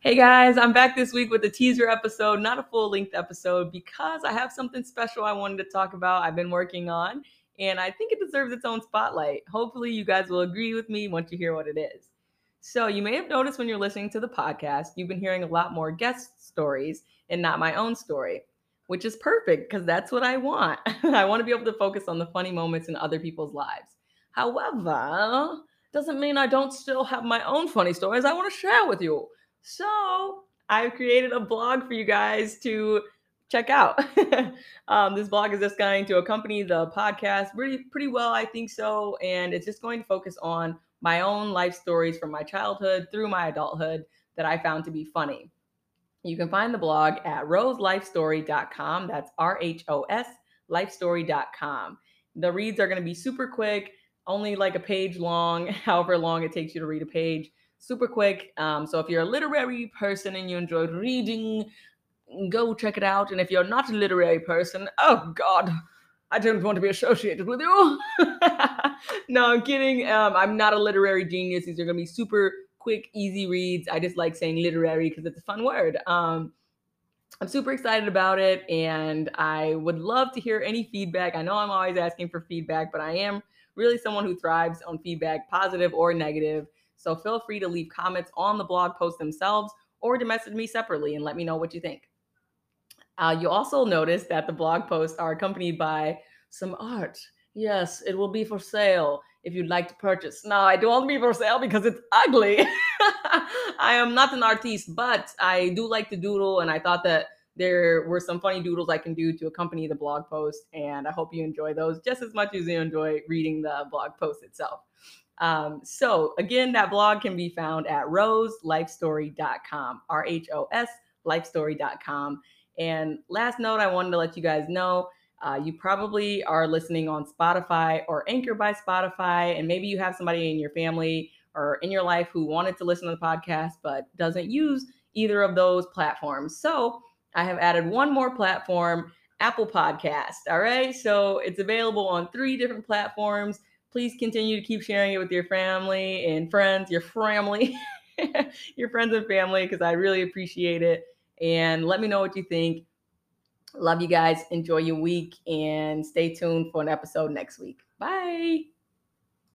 Hey guys, I'm back this week with a teaser episode, not a full length episode, because I have something special I wanted to talk about. I've been working on, and I think it deserves its own spotlight. Hopefully, you guys will agree with me once you hear what it is. So, you may have noticed when you're listening to the podcast, you've been hearing a lot more guest stories and not my own story, which is perfect because that's what I want. I want to be able to focus on the funny moments in other people's lives. However, doesn't mean I don't still have my own funny stories I want to share with you. So I've created a blog for you guys to check out. um, this blog is just going to accompany the podcast pretty pretty well, I think so, and it's just going to focus on my own life stories from my childhood through my adulthood that I found to be funny. You can find the blog at rhoslifestory.com. That's R H O S lifestory.com. The reads are going to be super quick, only like a page long, however long it takes you to read a page super quick. Um, so if you're a literary person and you enjoy reading, go check it out. And if you're not a literary person, oh God, I don't want to be associated with you. no, I'm kidding. Um, I'm not a literary genius. These are going to be super quick, easy reads. I just like saying literary because it's a fun word. Um, I'm super excited about it and I would love to hear any feedback. I know I'm always asking for feedback, but I am really someone who thrives on feedback, positive or negative. So feel free to leave comments on the blog post themselves or to message me separately and let me know what you think. Uh, you also notice that the blog posts are accompanied by some art. Yes, it will be for sale if you'd like to purchase. No, I want to be for sale because it's ugly. I am not an artist, but I do like to doodle, and I thought that there were some funny doodles I can do to accompany the blog post, and I hope you enjoy those just as much as you enjoy reading the blog post itself. Um, so again, that blog can be found at rhoslifestory.com, R H O S lifestory.com. And last note, I wanted to let you guys know uh, you probably are listening on Spotify or Anchor by Spotify, and maybe you have somebody in your family or in your life who wanted to listen to the podcast but doesn't use either of those platforms. So I have added one more platform, Apple Podcast. All right. So it's available on three different platforms please continue to keep sharing it with your family and friends, your family, your friends and family, because I really appreciate it. And let me know what you think. Love you guys. Enjoy your week and stay tuned for an episode next week. Bye.